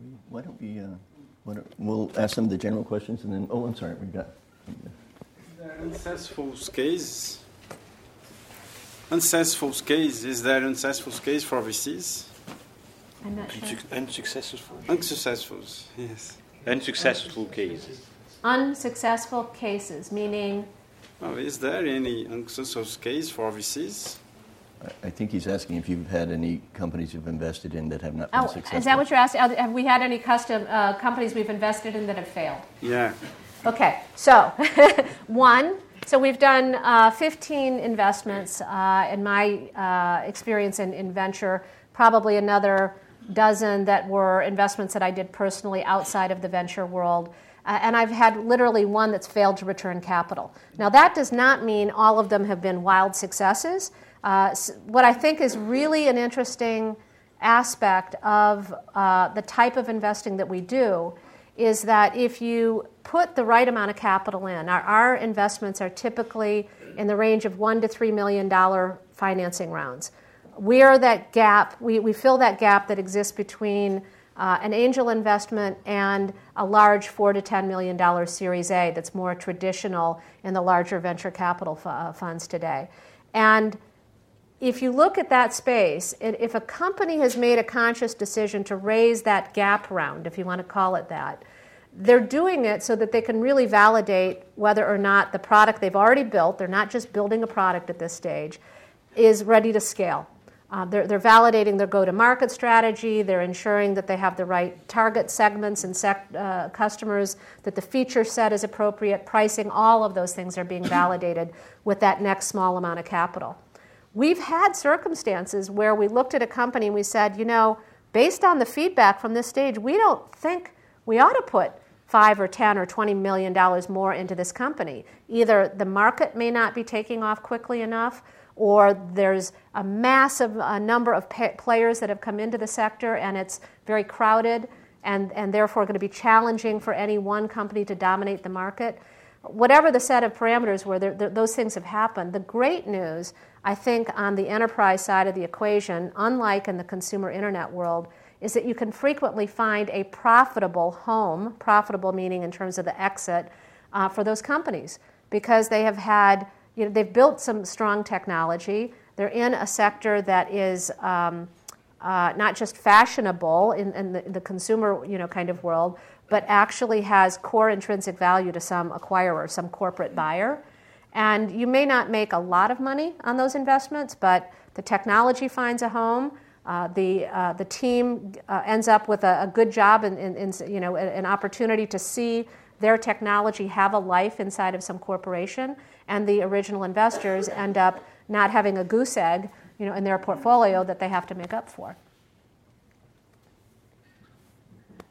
We, why don't we, uh, why don't, we'll ask some of the general questions and then, oh, I'm sorry, we've got. Unsuccessful case. Unsuccessful case. Is there unsuccessful case for VCs? I'm not sure. Unsuccessful. Unsuccessful, yes. Unsuccessful cases. Unsuccessful cases, meaning is there any unsuccessful case for VCs? I think he's asking if you've had any companies you've invested in that have not been Oh, successful. is that what you're asking? Have we had any custom uh, companies we've invested in that have failed? Yeah. Okay, so one, so we've done uh, 15 investments uh, in my uh, experience in, in venture, probably another dozen that were investments that I did personally outside of the venture world. Uh, and I've had literally one that's failed to return capital. Now, that does not mean all of them have been wild successes. Uh, what I think is really an interesting aspect of uh, the type of investing that we do is that if you put the right amount of capital in, our, our investments are typically in the range of one to three million dollar financing rounds. We are that gap, we, we fill that gap that exists between uh, an angel investment and a large four to ten million dollar Series A that's more traditional in the larger venture capital fu- uh, funds today. And if you look at that space, if a company has made a conscious decision to raise that gap round, if you want to call it that, they're doing it so that they can really validate whether or not the product they've already built, they're not just building a product at this stage, is ready to scale. Uh, they're, they're validating their go to market strategy, they're ensuring that they have the right target segments and sec, uh, customers, that the feature set is appropriate, pricing, all of those things are being validated with that next small amount of capital. We've had circumstances where we looked at a company and we said, you know, based on the feedback from this stage, we don't think we ought to put five or ten or twenty million dollars more into this company. Either the market may not be taking off quickly enough, or there's a massive uh, number of pa- players that have come into the sector and it's very crowded and, and therefore going to be challenging for any one company to dominate the market. Whatever the set of parameters were, there, there, those things have happened. The great news, I think, on the enterprise side of the equation, unlike in the consumer internet world, is that you can frequently find a profitable home, profitable meaning in terms of the exit, uh, for those companies because they have had, you know, they've built some strong technology. They're in a sector that is um, uh, not just fashionable in, in the, the consumer, you know, kind of world, but actually has core intrinsic value to some acquirer, some corporate buyer. And you may not make a lot of money on those investments, but the technology finds a home. Uh, the, uh, the team uh, ends up with a, a good job and, and, you know, an opportunity to see their technology have a life inside of some corporation, and the original investors end up not having a goose egg you know, in their portfolio that they have to make up for.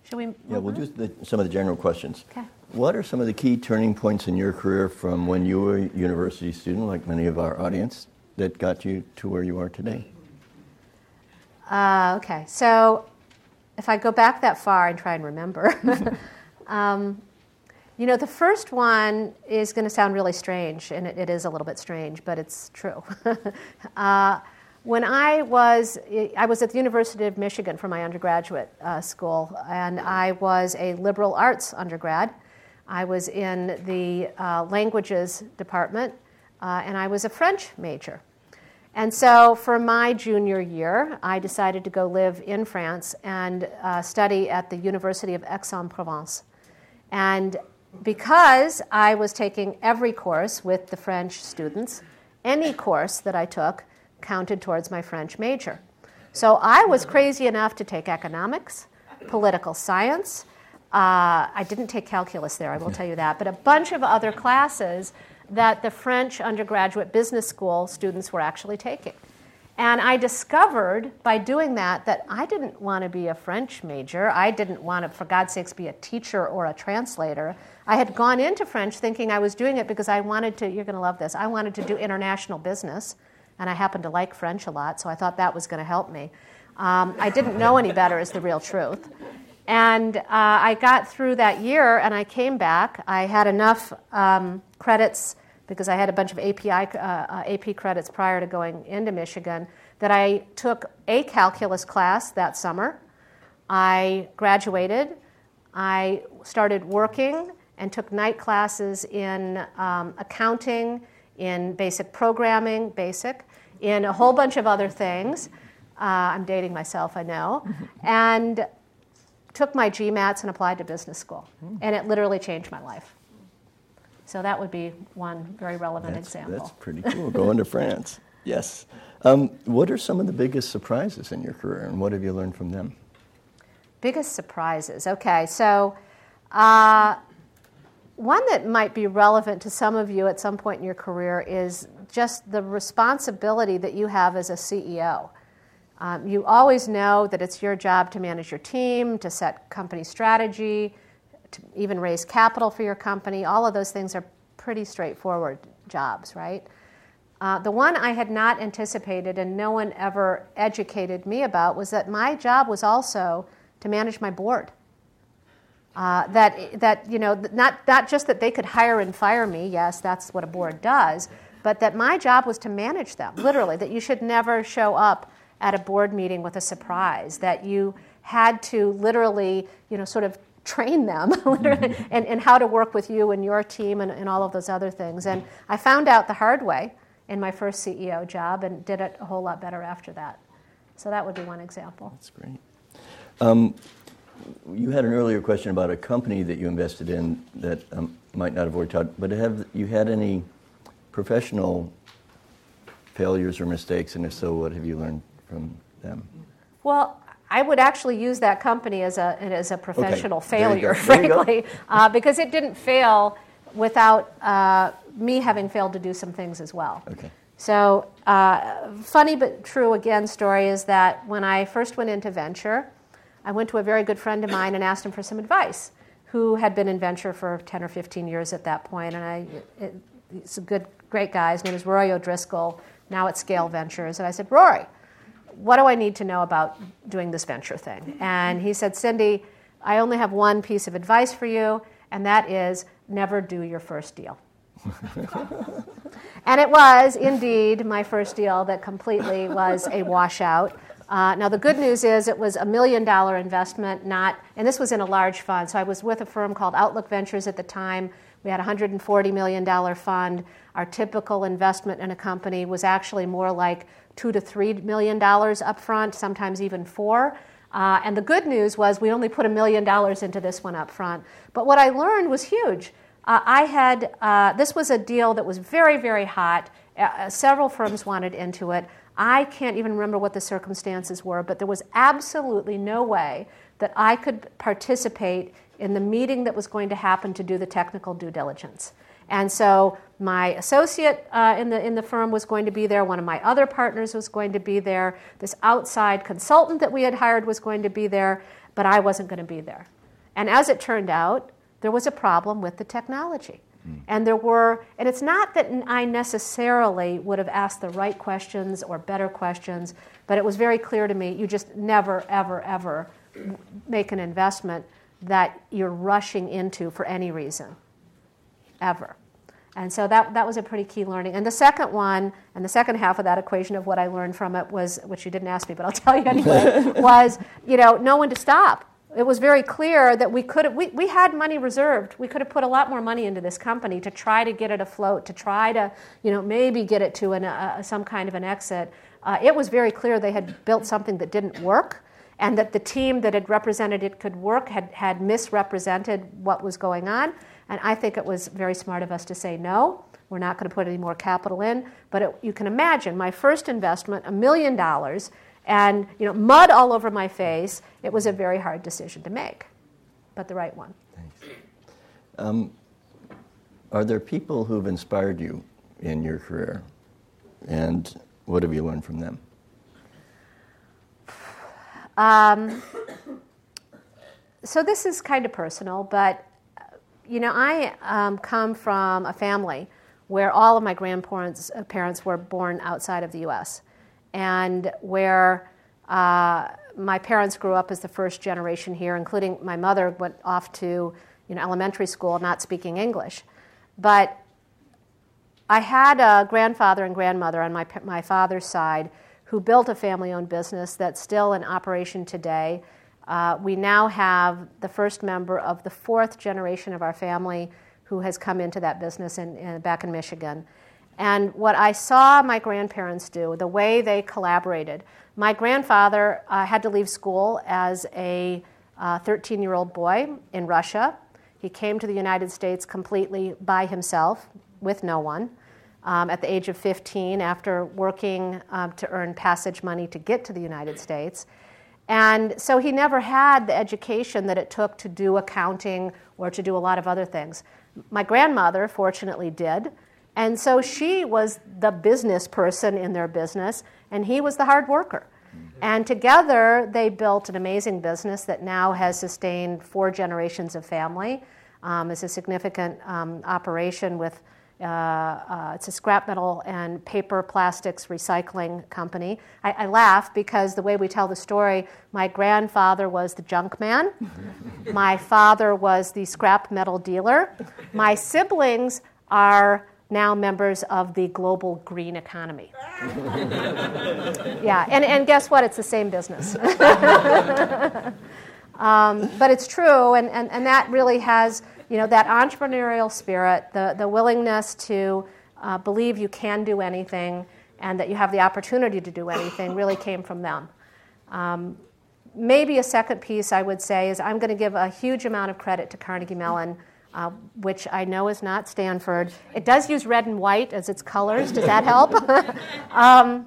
Should we? Yeah, we'll do the, some of the general questions. Okay. What are some of the key turning points in your career from when you were a university student, like many of our audience, that got you to where you are today? Uh, okay, so if I go back that far and try and remember, um, you know, the first one is going to sound really strange, and it, it is a little bit strange, but it's true. uh, when I was, I was at the University of Michigan for my undergraduate uh, school, and I was a liberal arts undergrad. I was in the uh, languages department, uh, and I was a French major. And so for my junior year, I decided to go live in France and uh, study at the University of Aix-en-Provence. And because I was taking every course with the French students, any course that I took counted towards my French major. So I was crazy enough to take economics, political science. Uh, I didn't take calculus there, I will tell you that, but a bunch of other classes that the French undergraduate business school students were actually taking. And I discovered by doing that that I didn't want to be a French major. I didn't want to, for God's sakes, be a teacher or a translator. I had gone into French thinking I was doing it because I wanted to, you're going to love this, I wanted to do international business. And I happened to like French a lot, so I thought that was going to help me. Um, I didn't know any better, is the real truth. And uh, I got through that year and I came back. I had enough um, credits because I had a bunch of API, uh, uh, AP credits prior to going into Michigan that I took a calculus class that summer. I graduated. I started working and took night classes in um, accounting, in basic programming, basic, in a whole bunch of other things. Uh, I'm dating myself, I know. and took my GMATs and applied to business school. And it literally changed my life. So that would be one very relevant That's, example. that's pretty cool. Going to France. Yes. Um, what are some of the biggest surprises in your career, and what have you learned from them? Biggest surprises. Okay, so uh, one that might be relevant to some of you at some point in your career is just the responsibility that you have as a CEO. Um, you always know that it's your job to manage your team, to set company strategy, to even raise capital for your company. All of those things are pretty straightforward jobs, right? Uh, the one I had not anticipated and no one ever educated me about was that my job was also to manage my board. Uh, that, that, you know, not, not just that they could hire and fire me, yes, that's what a board does, but that my job was to manage them, literally, that you should never show up at a board meeting with a surprise, that you had to literally, you know, sort of train them and, and how to work with you and your team and, and all of those other things. And I found out the hard way in my first CEO job and did it a whole lot better after that. So that would be one example. That's great. Um, you had an earlier question about a company that you invested in that um, might not have worked out, but have you had any professional failures or mistakes, and if so, what have you learned from them? Well, I would actually use that company as a, as a professional Okay. Failure, go. There you go. frankly, uh, because it didn't fail without uh, me having failed to do some things as well. Okay. So, uh, funny but true again story is that when I first went into venture, I went to a very good friend of mine and asked him for some advice, who had been in venture for 10 or 15 years at that point. and I, it, he's a good, great guy. His name is Rory O'Driscoll, now at Scale Ventures. And I said, Rory, what do I need to know about doing this venture thing? And he said, Cindy, I only have one piece of advice for you, and that is never do your first deal. And it was indeed my first deal that completely was a washout. Uh, now, the good news is it was a million dollar investment, not, and this was in a large fund. So I was with a firm called Outlook Ventures at the time. We had a $140 million fund. Our typical investment in a company was actually more like two to three million dollars up front, sometimes even four. Uh, and the good news was we only put a million dollars into this one up front. But what I learned was huge. Uh, I had, uh, this was a deal that was very, very hot. Uh, Uh, several firms wanted into it. I can't even remember what the circumstances were, but there was absolutely no way that I could participate in the meeting that was going to happen to do the technical due diligence. And so my associate uh, in, the, in the firm was going to be there. One of my other partners was going to be there. This outside consultant that we had hired was going to be there, but I wasn't going to be there. And as it turned out, there was a problem with the technology. Mm. And there were, and it's not that I necessarily would have asked the right questions or better questions, but it was very clear to me you just never, ever, ever make an investment that you're rushing into for any reason, ever. And so that, that was a pretty key learning. And the second one, and the second half of that equation of what I learned from it was, which you didn't ask me, but I'll tell you anyway, was, you know, know when to stop. It was very clear that we could have, we, we had money reserved. We could have put a lot more money into this company to try to get it afloat, to try to, you know, maybe get it to an, uh, some kind of an exit. Uh, it was very clear they had built something that didn't work and that the team that had represented it could work had, had misrepresented what was going on. And I think it was very smart of us to say no. We're not going to put any more capital in. But it, you can imagine my first investment, a million dollars, and you know mud all over my face. It was a very hard decision to make, but the right one. Um, are there people who've inspired you in your career? And what have you learned from them? Um, so this is kind of personal, but you know, I um, come from a family where all of my grandparents uh, parents were born outside of the U.S. and where uh, my parents grew up as the first generation here, including my mother went off to you know elementary school not speaking English, but I had a grandfather and grandmother on my my father's side who built a family-owned business that's still in operation today. Uh, we now have the first member of the fourth generation of our family who has come into that business in, in, back in Michigan. And what I saw my grandparents do, the way they collaborated, my grandfather uh, had to leave school as a 13 uh, year old boy in Russia. He came to the United States completely by himself with no one. um, at the age of 15 after working um, to earn passage money to get to the United States. And so he never had the education that it took to do accounting or to do a lot of other things. My grandmother, fortunately, did. And so she was the business person in their business, and he was the hard worker. And together, they built an amazing business that now has sustained four generations of family. Um, it's a significant um, operation with uh, uh, it's a scrap metal and paper plastics recycling company. I, I, laugh because the way we tell the story, my grandfather was the junk man, my father was the scrap metal dealer, my siblings are now members of the global green economy. yeah, and, and guess what? It's the same business. um, but it's true, and, and, and that really has, you know, that entrepreneurial spirit, the, the willingness to uh, believe you can do anything and that you have the opportunity to do anything really came from them. Um, maybe a second piece I would say is I'm going to give a huge amount of credit to Carnegie Mellon uh, which I know is not Stanford. It does use red and white as its colors. Does that help? um,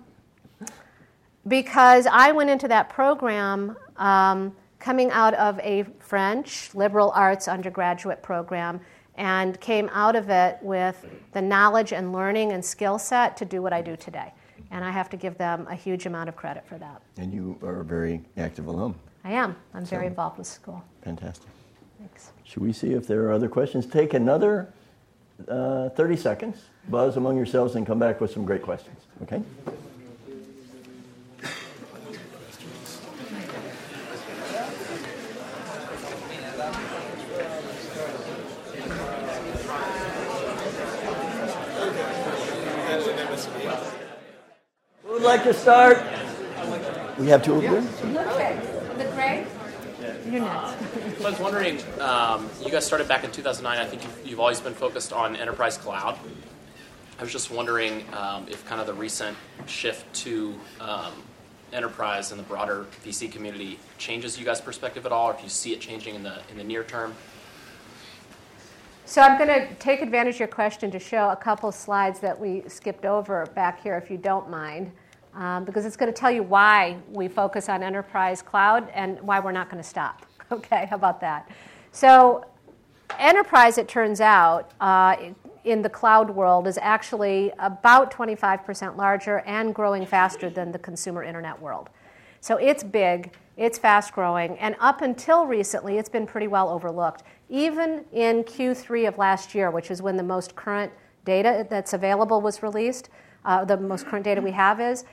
because I went into that program um, coming out of a French liberal arts undergraduate program and came out of it with the knowledge and learning and skill set to do what I do today. And I have to give them a huge amount of credit for that. And you are a very active alum. I am. I'm so, very involved with school. Fantastic. Should we see if there are other questions? Take another uh, 30 seconds, buzz among yourselves, and come back with some great questions. Okay? Who would like to start? We have two of them. Okay. You're next. So I was wondering, um, you guys started back in 2009. I think you've, you've, always been focused on enterprise cloud. I was just wondering um, if kind of the recent shift to um, enterprise and the broader VC community changes you guys' perspective at all, or if you see it changing in the in the near term. So I'm going to take advantage of your question to show a couple slides that we skipped over back here, if you don't mind um, because it's going to tell you why we focus on enterprise cloud and why we're not going to stop. Okay, how about that? So, enterprise, it turns out, uh, in the cloud world is actually about 25% larger and growing faster than the consumer internet world. So it's big, it's fast growing, and up until recently, it's been pretty well overlooked. Even in Q3 of last year, which is when the most current data that's available was released, uh, the most current data we have is,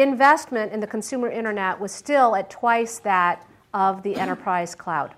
investment in the consumer internet was still at twice that of the enterprise cloud.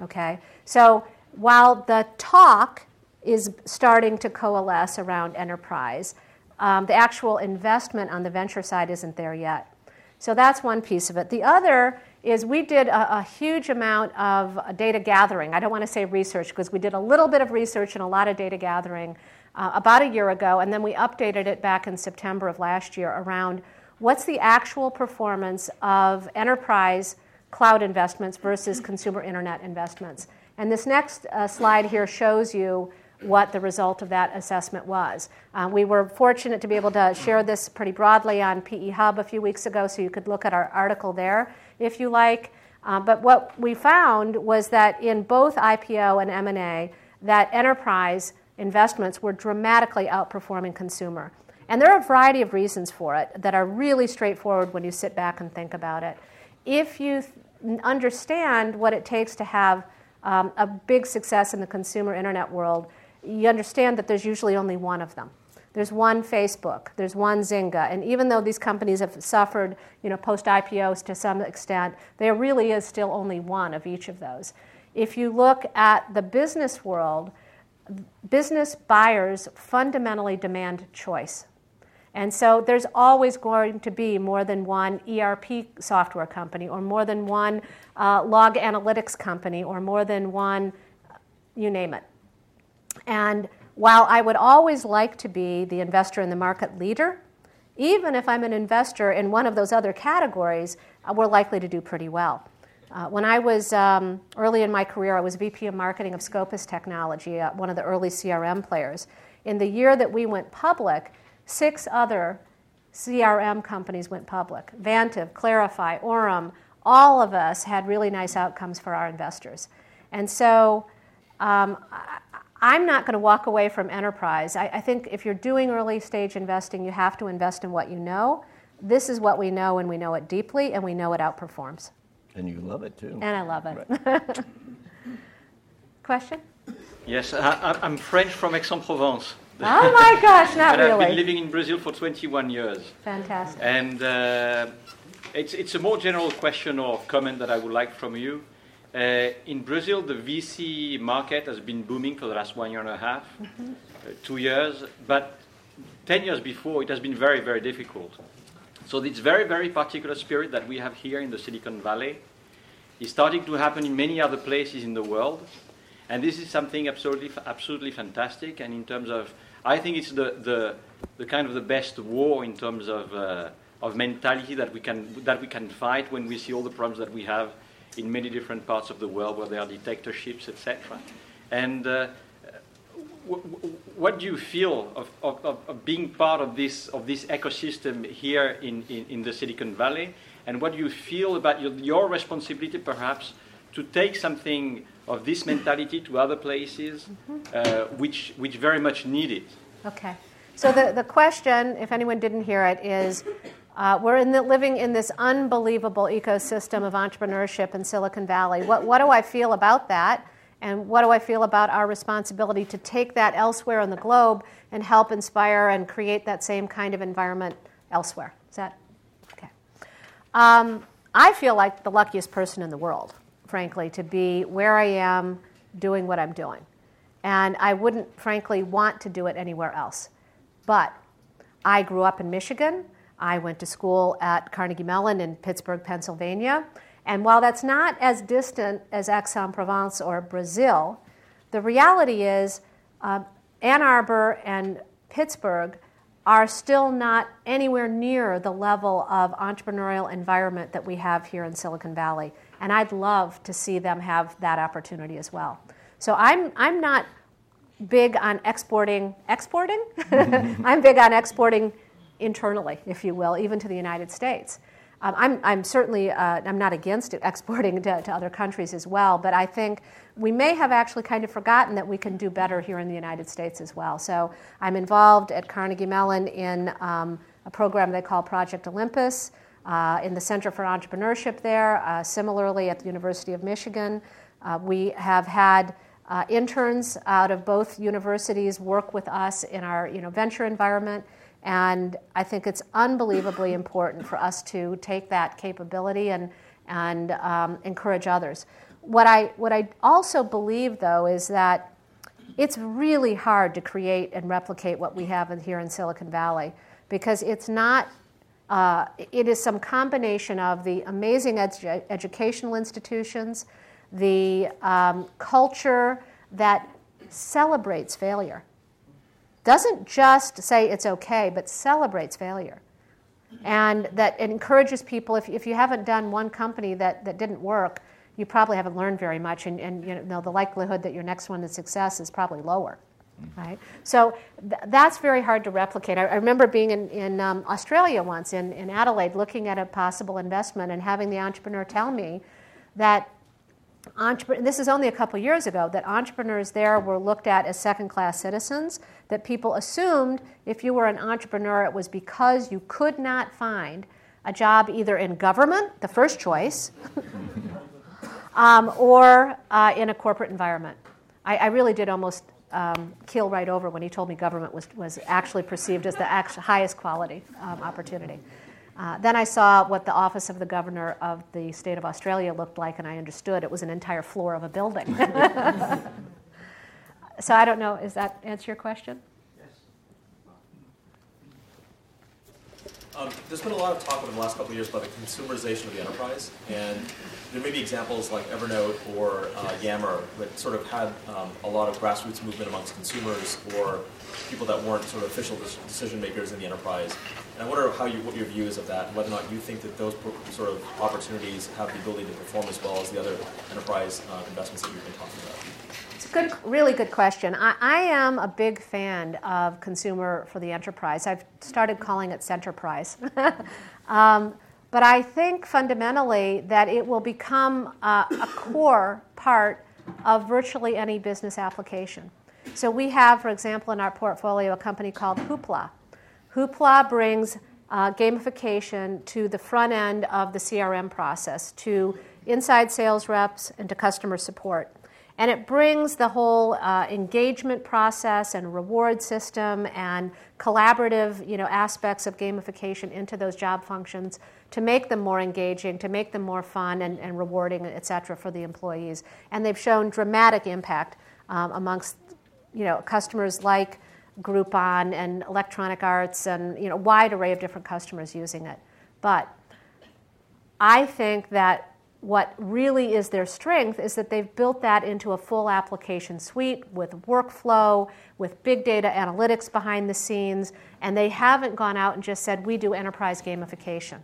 Okay? So while the talk is starting to coalesce around enterprise, um, the actual investment on the venture side isn't there yet. So that's one piece of it. The other is we did a, a, huge amount of data gathering. I don't want to say research because we did a little bit of research and a lot of data gathering uh, about a year ago, and then we updated it back in September of last year around what's the actual performance of enterprise cloud investments versus consumer internet investments. And this next uh, slide here shows you what the result of that assessment was. Uh, we were fortunate to be able to share this pretty broadly on PE Hub a few weeks ago, so you could look at our article there if you like. Uh, but what we found was that in both IPO and M&A, that enterprise investments were dramatically outperforming consumer. And there are a variety of reasons for it that are really straightforward when you sit back and think about it. If you th- understand what it takes to have um, a big success in the consumer internet world, you understand that there's usually only one of them. There's one Facebook, there's one Zynga, and even though these companies have suffered, you know, post IPOs to some extent, there really is still only one of each of those. If you look at the business world, business buyers fundamentally demand choice. And so there's always going to be more than one ERP software company, or more than one uh, log analytics company, or more than one, you name it. And while I would always like to be the investor in the market leader, even if I'm an investor in one of those other categories, uh, we're likely to do pretty well. Uh, when I was um, early in my career, I was VP of marketing of Scopus Technology, uh, one of the early CRM players. in the year that we went public, six other CRM companies went public. Vantive, Clarify, Aurum, all of us had really nice outcomes for our investors. And so um, I, am not going to walk away from enterprise. I, I think if you're doing early stage investing, you have to invest in what you know. This is what we know, and we know it deeply, and we know it outperforms. And you love it too. And I love it. Right. Question? Yes, I, am French from Aix-en-Provence. Oh my gosh, not and really. I've been living in Brazil for 21 years. Fantastic. And uh, it's, it's a more general question or comment that I would like from you. Uh, in Brazil, the VC market has been booming for the last one year and a half, mm-hmm. uh, two years, but 10 years before, it has been very, very difficult. So, this very, very particular spirit that we have here in the Silicon Valley is starting to happen in many other places in the world. And this is something absolutely, absolutely fantastic. And in terms of, I think it's the, the, the kind of the best war in terms of, uh, of mentality that we, can, that we can fight when we see all the problems that we have in many different parts of the world where there are dictatorships, etc. And uh, w- w- what do you feel of, of, of, being part of this, of this ecosystem here in, in, in the Silicon Valley? And what do you feel about your, your responsibility, perhaps, to take something of this mentality to other places, mm-hmm. uh, which, which very much need it? Okay. So the, the question, if anyone didn't hear it, is uh, we're in the, living in this unbelievable ecosystem of entrepreneurship in Silicon Valley. What, what do I feel about that? And what do I feel about our responsibility to take that elsewhere in the globe and help inspire and create that same kind of environment elsewhere? Is that okay? Um, I feel like the luckiest person in the world, frankly, to be where I am doing what I'm doing. And I wouldn't, frankly, want to do it anywhere else. But I grew up in Michigan. I went to school at Carnegie Mellon in Pittsburgh, Pennsylvania. And while that's not as distant as Aix-en-Provence or Brazil, the reality is uh, Ann Arbor and Pittsburgh are still not anywhere near the level of entrepreneurial environment that we have here in Silicon Valley. And I'd love to see them have that opportunity as well. So I'm, I'm not big on exporting, exporting? I'm big on exporting internally, if you will, even to the United States. Um, I'm, I'm, certainly uh, I'm not against exporting to, to, other countries as well, but I think we may have actually kind of forgotten that we can do better here in the United States as well. So I'm involved at Carnegie Mellon in um, a program they call Project Olympus, uh, in the Center for Entrepreneurship there. Uh, similarly, at the University of Michigan, uh, we have had uh, interns out of both universities work with us in our you know, venture environment. And I think it's unbelievably important for us to take that capability and, and um, encourage others. What I, what I also believe, though, is that it's really hard to create and replicate what we have in, here in Silicon Valley because it's not, uh, it is some combination of the amazing edu- educational institutions, the um, culture that celebrates failure. Doesn't just say it's okay, but celebrates failure. And that encourages people, if, if you haven't done one company that, that didn't work, you probably haven't learned very much, and, and you know, the likelihood that your next one is success is probably lower. Right? So th- that's very hard to replicate. I, I remember being in, in um, Australia once, in, in Adelaide, looking at a possible investment and having the entrepreneur tell me that Entrepre- this is only a couple years ago that entrepreneurs there were looked at as second class citizens, that people assumed if you were an entrepreneur, it was because you could not find a job either in government, the first choice, um, or uh, in a corporate environment. I, I really did almost um, keel right over when he told me government was, was actually perceived as the highest quality um, opportunity. Uh, then I saw what the office of the governor of the state of Australia looked like, and I understood it was an entire floor of a building. so I don't know, does that answer your question? Yes. Um, there's been a lot of talk over the last couple of years about the consumerization of the enterprise, and there may be examples like Evernote or uh, Yammer that sort of had um, a lot of grassroots movement amongst consumers or people that weren't sort of official decision makers in the enterprise. And I wonder how you, what your view is of that, and whether or not you think that those sort of opportunities have the ability to perform as well as the other enterprise uh, investments that you've been talking about. It's a good, really good question. I, I, am a big fan of consumer for the enterprise. I've started calling it Centerprise. um, but I think fundamentally that it will become a core part of virtually any business application. So we have, for example, in our portfolio, a company called Hoopla. Hoopla brings uh, gamification to the front end of the CRM process, to inside sales reps, and to customer support. And it brings the whole uh, engagement process and reward system and collaborative you know, aspects of gamification into those job functions to make them more engaging, to make them more fun and, and rewarding, et cetera, for the employees. And they've shown dramatic impact um, amongst you know, customers like Groupon and Electronic Arts and you know, wide array of different customers using it. But I think that what really is their strength is that they've built that into a full application suite with workflow, with big data analytics behind the scenes, and they haven't gone out and just said, we do enterprise gamification.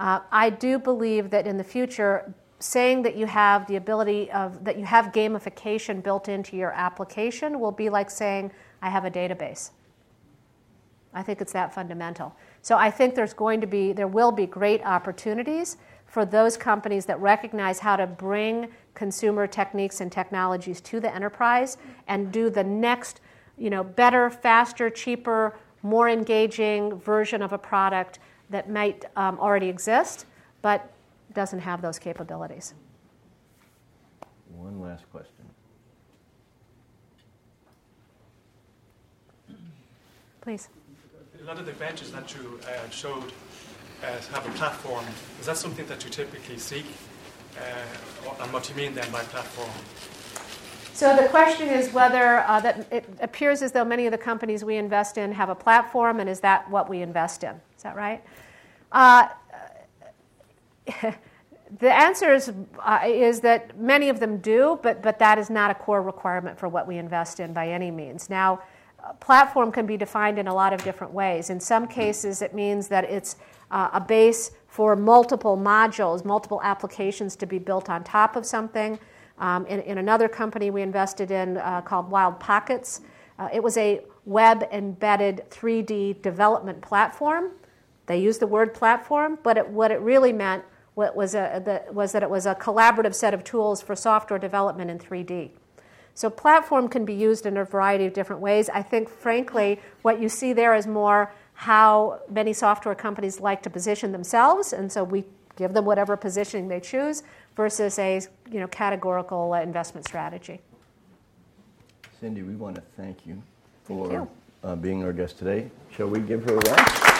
Uh, I do believe that in the future, saying that you have the ability of that you have gamification built into your application will be like saying I have a database. I think it's that fundamental. So I think there's going to be there will be great opportunities for those companies that recognize how to bring consumer techniques and technologies to the enterprise and do the next, you know, better, faster, cheaper, more engaging version of a product that might um, already exist, but doesn't have those capabilities. One last question. Please. A lot of the ventures that you uh, showed uh, have a platform. Is that something that you typically seek? Uh, and what do you mean then by platform? So the question is whether uh, that it appears as though many of the companies we invest in have a platform, and is that what we invest in? Is that right? Uh, the answer is, uh, is that many of them do, but, but that is not a core requirement for what we invest in by any means. Now, platform can be defined in a lot of different ways. In some cases, it means that it's uh, a base for multiple modules, multiple applications to be built on top of something. Um, in, in, another company we invested in uh, called Wild Pockets, uh, it was a web embedded 3D development platform. They used the word platform, but it, what it really meant was, a, the, was that it was a collaborative set of tools for software development in 3D. So, platform can be used in a variety of different ways. I think, frankly, what you see there is more how many software companies like to position themselves, and so we give them whatever positioning they choose versus a you know, categorical uh, investment strategy. Cindy, we want to thank you for thank you. Uh, being our guest today. Shall we give her a round?